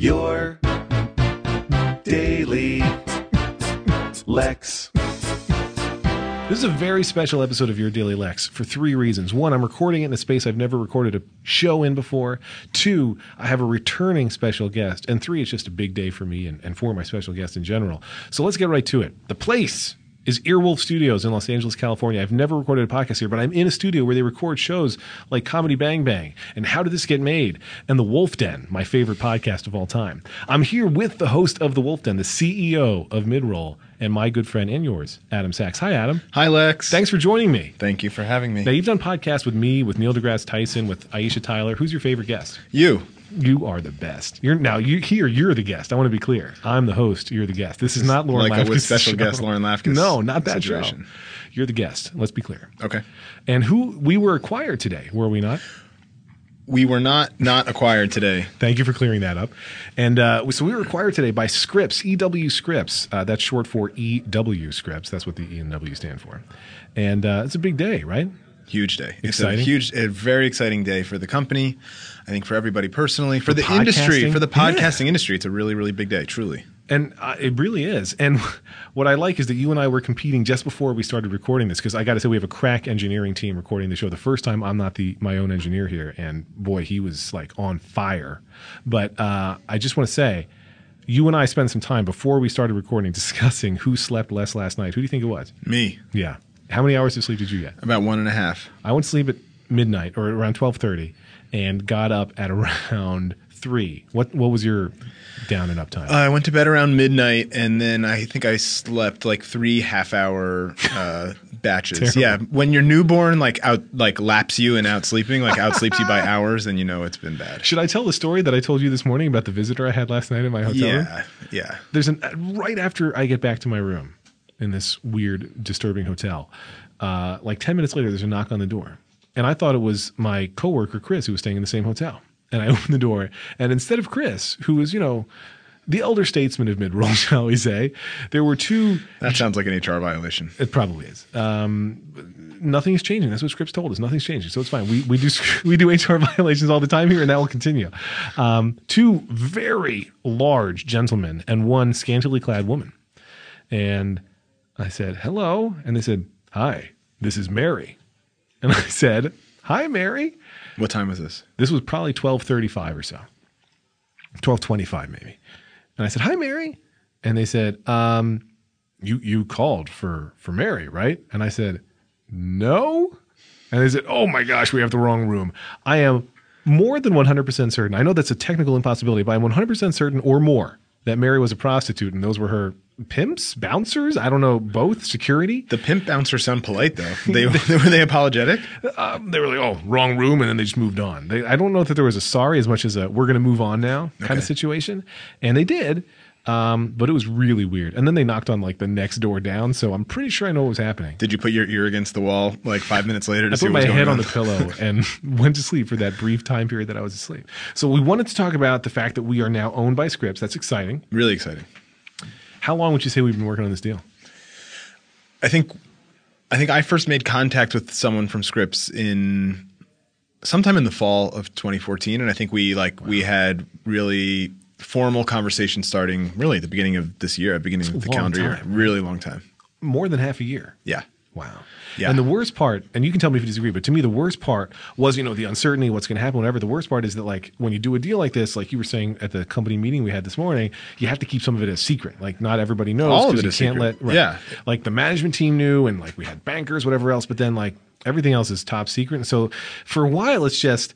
Your daily Lex. This is a very special episode of Your Daily Lex for three reasons. One, I'm recording it in a space I've never recorded a show in before. Two, I have a returning special guest. And three, it's just a big day for me and, and for my special guest in general. So let's get right to it. The place is Earwolf Studios in Los Angeles, California. I've never recorded a podcast here, but I'm in a studio where they record shows like Comedy Bang Bang and How Did This Get Made and The Wolf Den, my favorite podcast of all time. I'm here with the host of The Wolf Den, the CEO of Midroll, and my good friend and yours, Adam Sachs. Hi, Adam. Hi, Lex. Thanks for joining me. Thank you for having me. Now, you've done podcasts with me, with Neil deGrasse Tyson, with Aisha Tyler. Who's your favorite guest? you. You are the best. You're now you here. You're the guest. I want to be clear. I'm the host. You're the guest. This is not Lauren like Lapkus with special show. guest Lauren Lapkus No, not that situation. show. You're the guest. Let's be clear. Okay. And who we were acquired today, were we not? We were not not acquired today. Thank you for clearing that up. And uh, so we were acquired today by Scripps, EW Scripps. Uh, that's short for EW Scripps. That's what the E and W stand for. And uh, it's a big day, right? Huge day. Exciting. It's a huge, a very exciting day for the company. I think for everybody personally, for, the podcasting? industry, for the Yeah. podcasting industry, it's a really, really big day. Truly. And uh, it really is. And what I like is that you and I were competing just before we started recording this because I got to say we have a crack engineering team recording the show. The first time I'm not the my own engineer here, and boy, he was like on fire. But uh, I just want to say, you and I spent some time before we started recording discussing who slept less last night. Who do you think it was? Me, Yeah. How many hours of sleep did you get? about one and a half. I went to sleep at midnight or around twelve thirty, and got up at around three. What what was your down and up time? Uh, I went to bed around midnight, and then I think I slept like three half-hour uh, batches. Yeah, when your newborn like out like laps you and out sleeping, like out sleeps you by hours, then you know it's been bad. Should I tell the story that I told you this morning about the visitor I had last night in my hotel room? Yeah, yeah. There's an right after I get back to my room in this weird, disturbing hotel. Uh, like ten minutes later, there's a knock on the door, and I thought it was my coworker Chris who was staying in the same hotel. And I opened the door, and instead of Chris, who was you know the elder statesman of mid-roll, shall we say, there were two That sounds like an HR violation. it probably is. Um, is changing. That's what Scripps told us. Nothing's changing, so it's fine. We we do we do HR violations all the time here, and that will continue. Um, two very large gentlemen and one scantily clad woman, and I said hello, and they said hi. This is Mary, and I said hi, Mary. What time was this? This was probably twelve thirty five or so, twelve twenty five maybe. And I said, "Hi, Mary," and they said, um, "You you called for for Mary, right?" And I said, "No," and they said, "Oh my gosh, we have the wrong room." I am more than one hundred percent certain. I know that's a technical impossibility, but I'm one hundred percent certain or more that Mary was a prostitute and those were her pimps, bouncers. I don't know, both security. The pimp bouncers sound polite though. They were they apologetic? um, they were like, "Oh, wrong room," and then they just moved on. They, I don't know that there was a sorry as much as a "we're going to move on now" kind of situation, and they did. Um, but it was really weird. And then they knocked on like the next door down, so I'm pretty sure I know what was happening. Did you put your ear against the wall like five minutes later to I put my head on on? the pillow and went to sleep for that brief time period that I was asleep. So we wanted to talk about the fact that we are now owned by Scripps. That's exciting. really exciting. How long would you say we've been working on this deal? I think I think I first made contact with someone from Scripps in sometime in the fall of 2014, and I think we like we had really formal conversations starting really at the beginning of this year, at the beginning of the calendar year. Really long time. More than half a year. Yeah. Wow. Yeah. And the worst part, and you can tell me if you disagree, but to me, the worst part was, you know, the uncertainty, what's going to happen, whatever. The worst part is that, like, when you do a deal like this, like you were saying at the company meeting we had this morning, you have to keep some of it a secret. Like, not everybody knows. All of it you can't secret. let, Yeah. Like, the management team knew, and like we had bankers, whatever else, but then, like, everything else is top secret. And so for a while, it's just,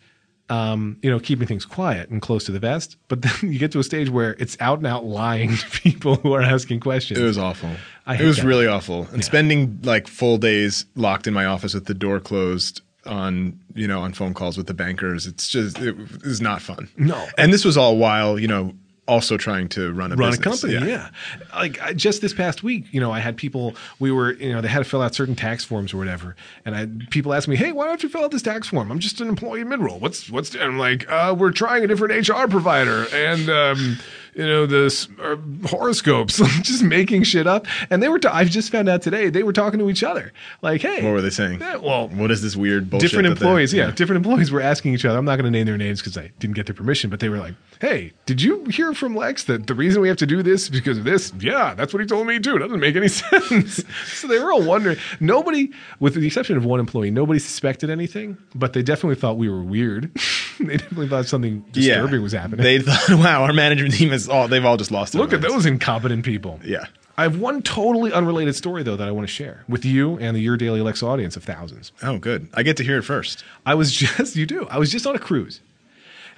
um, you know, keeping things quiet and close to the vest. But then you get to a stage where it's out and out lying to people who are asking questions. It was awful. It was that. really awful. And spending like full days locked in my office with the door closed on you know on phone calls with the bankers. It's just it is not fun. No. And this was all while you know also trying to run a run business. a company. Yeah. Like I, just this past week, you know, I had people, we were, you know, they had to fill out certain tax forms or whatever. And I people ask me, Hey, why don't you fill out this tax form? I'm just an employee midroll. What's, what's, and I'm like, uh, we're trying a different HR provider. And, um, you know, this uh, horoscopes, just making shit up. And they were, ta- I've just found out today, they were talking to each other. Like, hey. What were they saying? Yeah, well, What is this weird bullshit? different employees, yeah, different employees were asking each other. I'm not going to name their names because I didn't get their permission, but they were like, "Hey, did you hear from Lex that the reason we have to do this is because of this?" Yeah, that's what he told me too. It doesn't make any sense. so they were all wondering. Nobody, with the exception of one employee, nobody suspected anything, but they definitely thought we were weird. they definitely thought something disturbing was happening. They thought, wow, our management team is all, they've all just lost Look at those incompetent people. Yeah. I have one totally unrelated story though that I want to share with you and the Your Daily Lex audience of thousands. Oh, good. I get to hear it first. I was just you do. I was just on a cruise,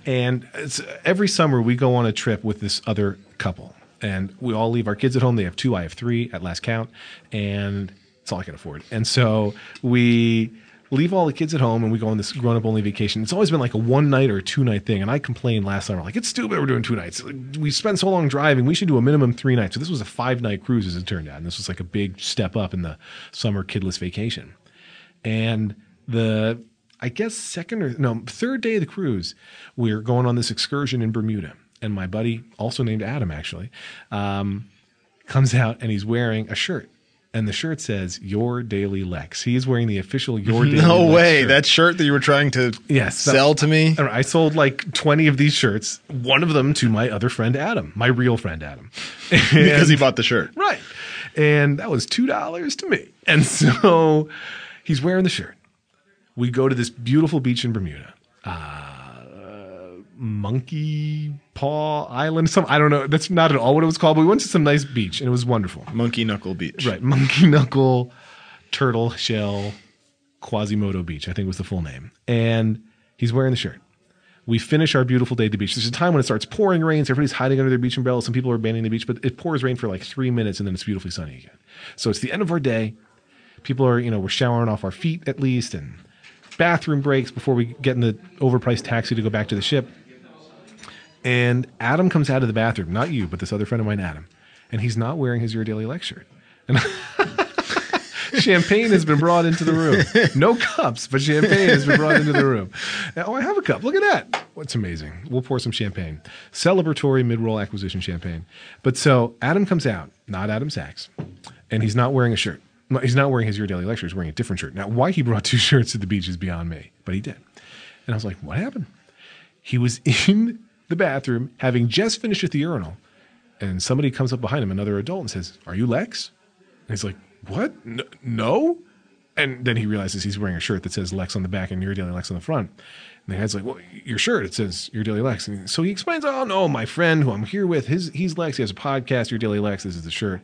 and it's, every summer we go on a trip with this other couple, and we all leave our kids at home. They have two, I have three at last count, and it's all I can afford. And so we leave all the kids at home and we go on this grown up only vacation. It's always been like a one night or two night thing. And I complained last summer, like, it's stupid we're doing two nights. We spend so long driving. We should do a minimum three nights. So this was a five night cruise as it turned out. And this was like a big step up in the summer kidless vacation. And the, I guess, second or no, third day of the cruise, we are going on this excursion in Bermuda. And my buddy, also named Adam, actually, um, comes out and he's wearing a shirt. And the shirt says "Your Daily Lex." He's wearing the official "Your Daily." No Lex way. shirt. That shirt that you were trying to Yes, that- sell to me. I don't know, I sold like 20 of these shirts, one of them to my other friend Adam, my real friend Adam. Because he bought the shirt. Right. And that was $2 to me. And so he's wearing the shirt. We go to this beautiful beach in Bermuda. Uh, Monkey Paw Island. Some I don't know. That's not at all what it was called, but we went to some nice beach and it was wonderful. Monkey Knuckle Beach. Right. Monkey Knuckle Turtle Shell Quasimodo Beach, I think was the full name. And he's wearing the shirt. We finish our beautiful day at the beach. There's a time when it starts pouring rain, so everybody's hiding under their beach umbrellas. Some people are abandoning the beach, but it pours rain for like three minutes and then it's beautifully sunny again. So it's the end of our day. People are, you know, we're showering off our feet at least and bathroom breaks before we get in the overpriced taxi to go back to the ship. And Adam comes out of the bathroom, not you, but this other friend of mine, Adam, and he's not wearing his Your Daily Lex shirt. And champagne has been brought into the room. No cups, but champagne has been brought into the room. Now, oh, I have a cup. Look at that. What's amazing? We'll pour some champagne. Celebratory mid-roll acquisition champagne. But so Adam comes out, not Adam Sachs, and he's not wearing a shirt. He's not wearing his Your Daily shirt. He's wearing a different shirt. Now, why he brought two shirts to the beach is beyond me, but he did. And I was like, what happened? He was in the bathroom having just finished at the urinal, and somebody comes up behind him, another adult, and says, Are you Lex? And he's like, What? No? And then he realizes he's wearing a shirt that says Lex on the back and Your Daily Lex on the front. And the guy's like, Well, your shirt, it says Your Daily Lex. And so he explains, Oh, no, my friend who I'm here with, his, he's Lex. He has a podcast, Your Daily Lex. This is the shirt.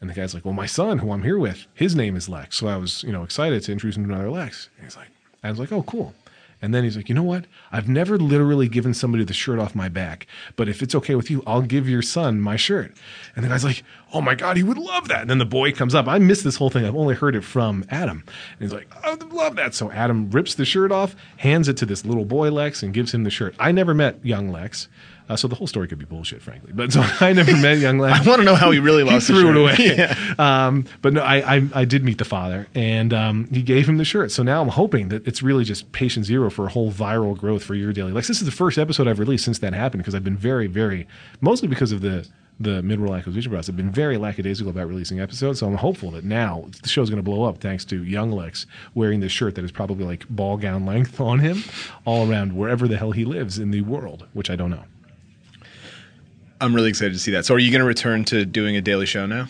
And the guy's like, Well, my son who I'm here with, his name is Lex. So I was, you know, excited to introduce him to another Lex. And he's like, I was like, Oh, cool. And then he's like, you know what? I've never literally given somebody the shirt off my back, but if it's okay with you, I'll give your son my shirt. And the guy's like, oh my God, he would love that. And then the boy comes up. I missed this whole thing. I've only heard it from Adam. And he's like, I would love that. So Adam rips the shirt off, hands it to this little boy, Lex, and gives him the shirt. I never met young Lex. Uh, so the whole story could be bullshit, frankly. But so I never met young Lex. I want to know how he really He lost the threw it shirt. away. Um, but no, I, I I did meet the father, and um, he gave him the shirt. So now I'm hoping that it's really just patient zero for a whole viral growth for your daily. Like this is the first episode I've released since that happened because I've been very, very mostly because of the the mid-roll acquisition process. I've been very lackadaisical about releasing episodes, so I'm hopeful that now the show's going to blow up thanks to young Lex wearing this shirt that is probably like ball gown length on him, all around wherever the hell he lives in the world, which I don't know. I'm really excited to see that. So, are you going to return to doing a daily show now?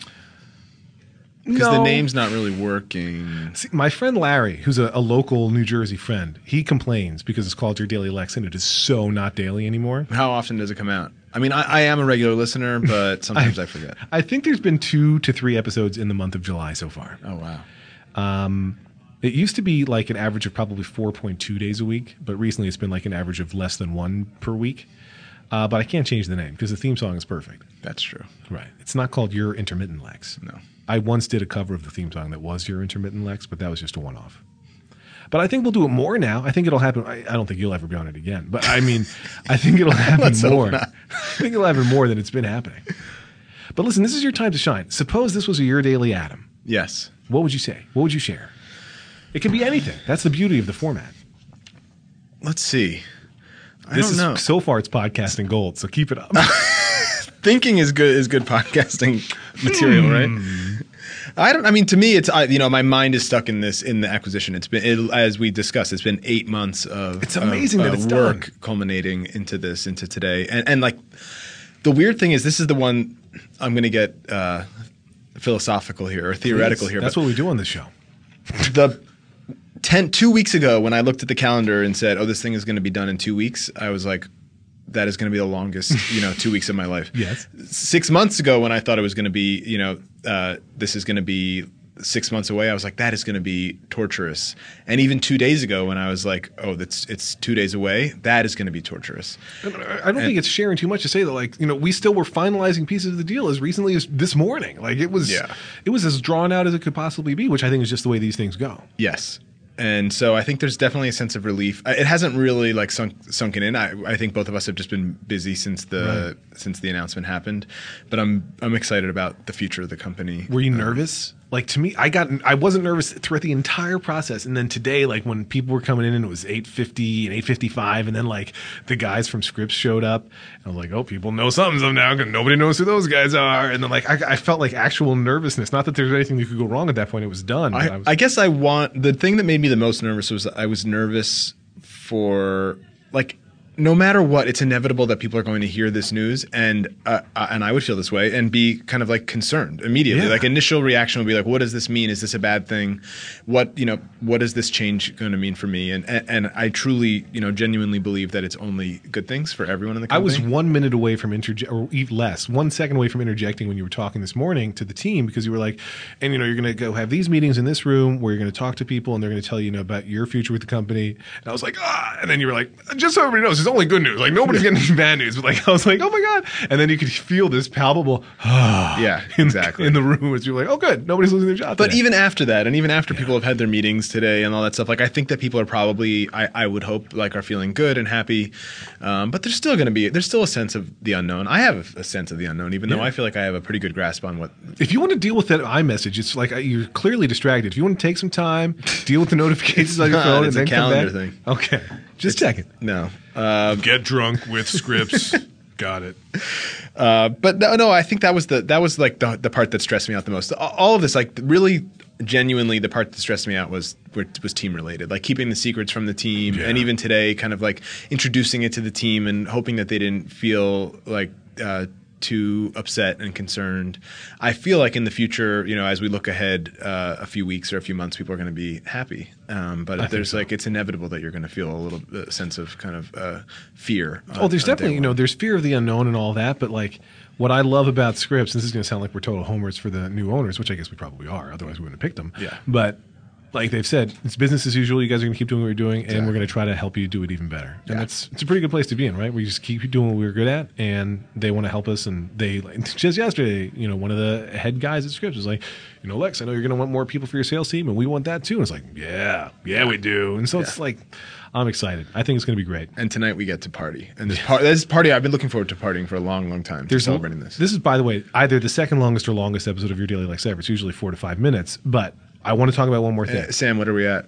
Because the name's not really working. See, my friend Larry, who's a, a local New Jersey friend, he complains because it's called Your Daily Lex and it is so not daily anymore. How often does it come out? I mean, I, I am a regular listener, but sometimes I, forget. I think there's been two to three episodes in the month of July so far. Oh wow. Um, it used to be like an average of probably 4.2 days a week, but recently it's been like an average of less than one per week. Uh, but I can't change the name because the theme song is perfect. That's true. Right. It's not called Your Intermittent Lex. No. I once did a cover of the theme song that was Your Intermittent Lex, but that was just a one off. But I think we'll do it more now. I think it'll happen. I, I don't think you'll ever be on it again, but I mean, I think it'll happen more. I think it'll happen more than it's been happening. But listen, this is your time to shine. Suppose this was a Your Daily Adam. Yes. What would you say? What would you share? It can be anything. That's the beauty of the format. Let's see. I This don't is know. so far it's podcasting gold, so keep it up. thinking is good is good podcasting material, right? I don't. I mean, to me, it's I, you know, my mind is stuck in this in the acquisition. It's been it, as we discussed. It's been eight months of It's amazing of, that of it's work done. culminating into this into today. And and like the weird thing is, this is the one I'm going to get uh, philosophical here or theoretical here. That's what we do on this show. the ten two weeks ago when I looked at the calendar and said, "Oh, this thing is going to be done in two weeks," I was like. That is going to be the longest, you know, two weeks of my life. Yes. Six months ago, when I thought it was going to be, you know, uh, this is going to be six months away, I was like, that is going to be torturous. And even two days ago, when I was like, oh, that's it's two days away, that is going to be torturous. I don't think it's sharing too much to say that, like, you know, we still were finalizing pieces of the deal as recently as this morning. Like, it was, Yeah. it was as drawn out as it could possibly be, which I think is just the way these things go. Yes. And so I think there's definitely a sense of relief. It hasn't really like sunk sunken in. I, I think both of us have just been busy since the since the announcement happened. But I'm I'm excited about the future of the company. Were you um, nervous? Like to me, I got I wasn't nervous throughout the entire process, and then today, like when people were coming in and it was eight fifty and eight fifty five, and then like the guys from Scripps showed up, and I was like, oh, people know something's up now because nobody knows who those guys are, and then like I, I felt like actual nervousness. Not that there's anything that could go wrong at that point; it was done. but I, was, I guess I want the thing that made me the most nervous was I was nervous for like no matter what, it's inevitable that people are going to hear this news, and uh, uh, and I would feel this way and be kind of like concerned immediately. Yeah. Like initial reaction would be like, "What does this mean? Is this a bad thing? What you know? What is this change going to mean for me?" And, and and I truly, you know, genuinely believe that it's only good things for everyone in the I was one minute away from interject, or even less, one second away from interjecting when you were talking this morning to the team because you were like, and you know, you're going to go have these meetings in this room where you're going to talk to people and they're going to tell you, you know about your future with the company. And I was like, ah, and then you were like, just so everybody knows, only good news. Like nobody's getting any bad news. But like I was like, oh my god, and then you could feel this palpable, yeah, in, exactly. in the room as you're like, oh good, nobody's losing their job. But today. even after that, and even after people have had their meetings today and all that stuff, like I think that people are probably, I, I would hope, like are feeling good and happy. Um, but there's still going to be, there's still a sense of the unknown. I have a sense of the unknown, even though I feel like I have a pretty good grasp on what. If you want to deal with that iMessage, it's like uh, you're clearly distracted. If you want to take some time, deal with the notifications on your phone, It's and a then come calendar back. thing. Okay, just checking. No. Uh, Get drunk with Scripps. Got it. Uh, but no, no, I think that was the that was like the the part that stressed me out the most. All all of this, like really, genuinely, the part that stressed me out was was team related. Like keeping the secrets from the team, Yeah. and even today, kind of like introducing it to the team and hoping that they didn't feel like. Uh, too upset and concerned. I feel like in the future, you know, as we look ahead uh, a few weeks or a few months, people are going to be happy. Um, but there's so. like it's inevitable that you're going to feel a little uh, sense of kind of uh, fear. Oh, there's on- on definitely, you know, there's fear of the unknown and all that, but like what I love about Scripps, and this is going to sound like we're total homers for the new owners, which I guess we probably are. Otherwise, we wouldn't have picked them. Yeah. But like they've said, it's business as usual. You guys are going to keep doing what you're doing, and we're going to try to help you do it even better. And that's it's a pretty good place to be in, right? We just keep doing what we're good at, and they want to help us. And they like, just yesterday, you know, one of the head guys at Scripps was like, you know, Lex, I know you're going to want more people for your sales team, and we want that too. And it's like, yeah, yeah, we do. And so it's like, I'm excited. I think it's going to be great. and tonight we get to party. And this part, this party, I've been looking forward to partying for a long, long time. There's celebrating this. This is, by the way, either the second longest or longest episode of your daily Lex ever. It's usually four to five minutes, but I want to talk about one more thing. Uh, Sam, what are we at?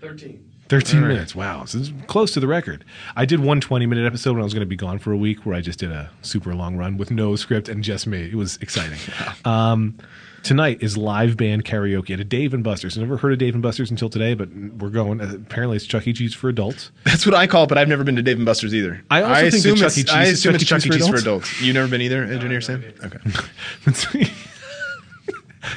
13. 13 all right. minutes. Wow. So this is close to the record. I did one 20 minute episode when I was going to be gone for a week where I just did a super long run with no script and just me. It was exciting. um, tonight is live band karaoke at a Dave and Buster's. I've never heard of Dave and Buster's until today, but we're going. Apparently, it's Chuck E. Cheese for adults. That's what I call it, but I've never been to Dave and Buster's either. I also think that assume Chuck E. Cheese I is assume Chuck it's E. Chuck E. Cheese Cheese for for adults? adults. You've never been either, Engineer no Sam? Okay.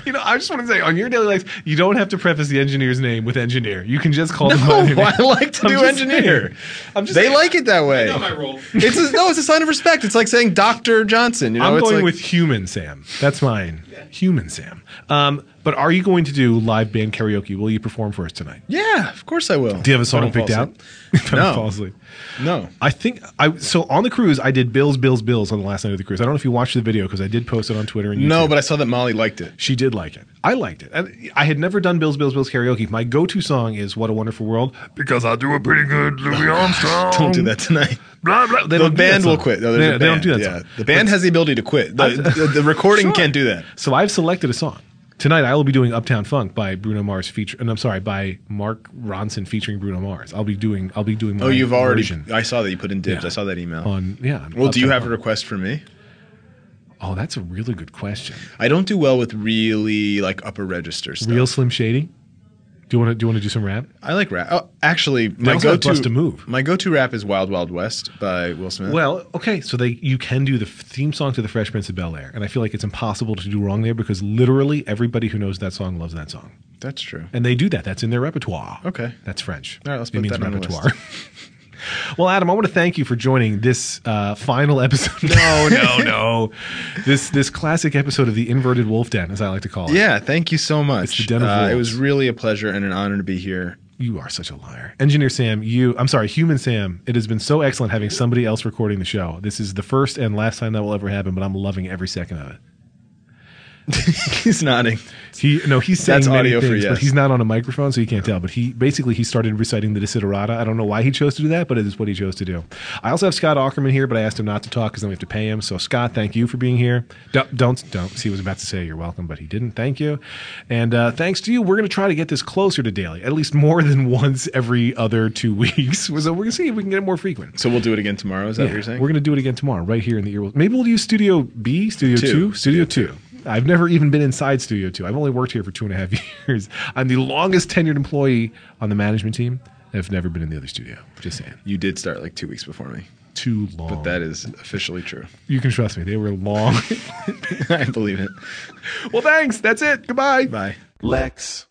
you know, I just want to say on your daily life, you don't have to preface the engineer's name with engineer. You can just call them by their No, name. I like to I'm do just engineer. saying. I'm just They saying. like it that way. Not my role. It's a, no, it's a sign of respect. It's like saying Doctor Johnson. You know, I'm it's going like, with human Sam. That's mine. Human Sam. Um, but are you going to do live band karaoke? Will you perform for us tonight? Yeah, of course I will. Do you have a song picked out? Don't No. fall asleep. No. I think I so on the cruise I did Bills Bills Bills on the last night of the cruise. I don't know if you watched the video because I did post it on Twitter and YouTube. No, but I saw that Molly liked it. she did like it. I liked it. I had never done Bills Bills Bills karaoke. My go-to song is "What a Wonderful World" because I do a pretty good Louis Armstrong. Don't do that tonight. Blah, blah. They The do band will quit. No, they, they don't do that yeah. song. The band has the ability to quit. The, the, the recording Sure. can't do that. So I've selected a song. Tonight I will be doing Uptown Funk by Bruno Mars feature, and I'm sorry, by Mark Ronson featuring Bruno Mars. I'll be doing I'll be doing. Oh, you've already. version I saw that you put in dibs. Yeah. I saw that email. on yeah. well, do you Uptown have a request for me? Oh, that's a really good question. I don't do well with really like upper register stuff. Real Slim Shady. Do you want to do you want to do some rap? I like rap. Oh, actually, my go-to Move. My go-to rap is "Wild Wild West" by Will Smith. Well, okay, so they you can do the theme song to the Fresh Prince of Bel Air, and I feel like it's impossible to do wrong there because literally everybody who knows that song loves that song, that's true. and they do that. That's in their repertoire. Okay. that's French. All right, let's It put means that repertoire. well, Adam, I want to thank you for joining this uh, final episode. No, no, no. This this classic episode of the Inverted Wolf Den, as I like to call it. Yeah, thank you so much. the den of Uh, it was really a pleasure and an honor to be here. You are such a liar. Engineer Sam, you, I'm sorry, Human Sam, it has been so excellent having somebody else recording the show. This is the first and last time that will ever happen, but I'm loving every second of it. He's nodding. He no, he's saying That's many audio for things, but he's not on a microphone, so you can't tell. But he basically he started reciting the Desiderata. I don't know why he chose to do that, but it is what he chose to do. I also have Scott Aukerman here, but I asked him not to talk because then we have to pay him. So Scott, thank you for being here. Don't don't, don't. See, he was about to say you're welcome, but he didn't. Thank you, and uh, thanks to you, we're going to try to get this closer to daily, at least more than once every other two weeks. So we're going to see if we can get it more frequent. So we'll do it again tomorrow. Is that what you're saying? We're going to do it again tomorrow, right here in the Earwolf. Maybe we'll use Studio B, Studio Two. Two, Studio Two. I've never even been inside Studio Two. I've only worked here for two and a half years. I'm the longest tenured employee on the management team. I've never been in the other studio. Just saying, you did start like two weeks before me, too long. but that is officially true. you can trust me; they were long. I believe it. well, thanks. That's it. Goodbye. Bye. Lex.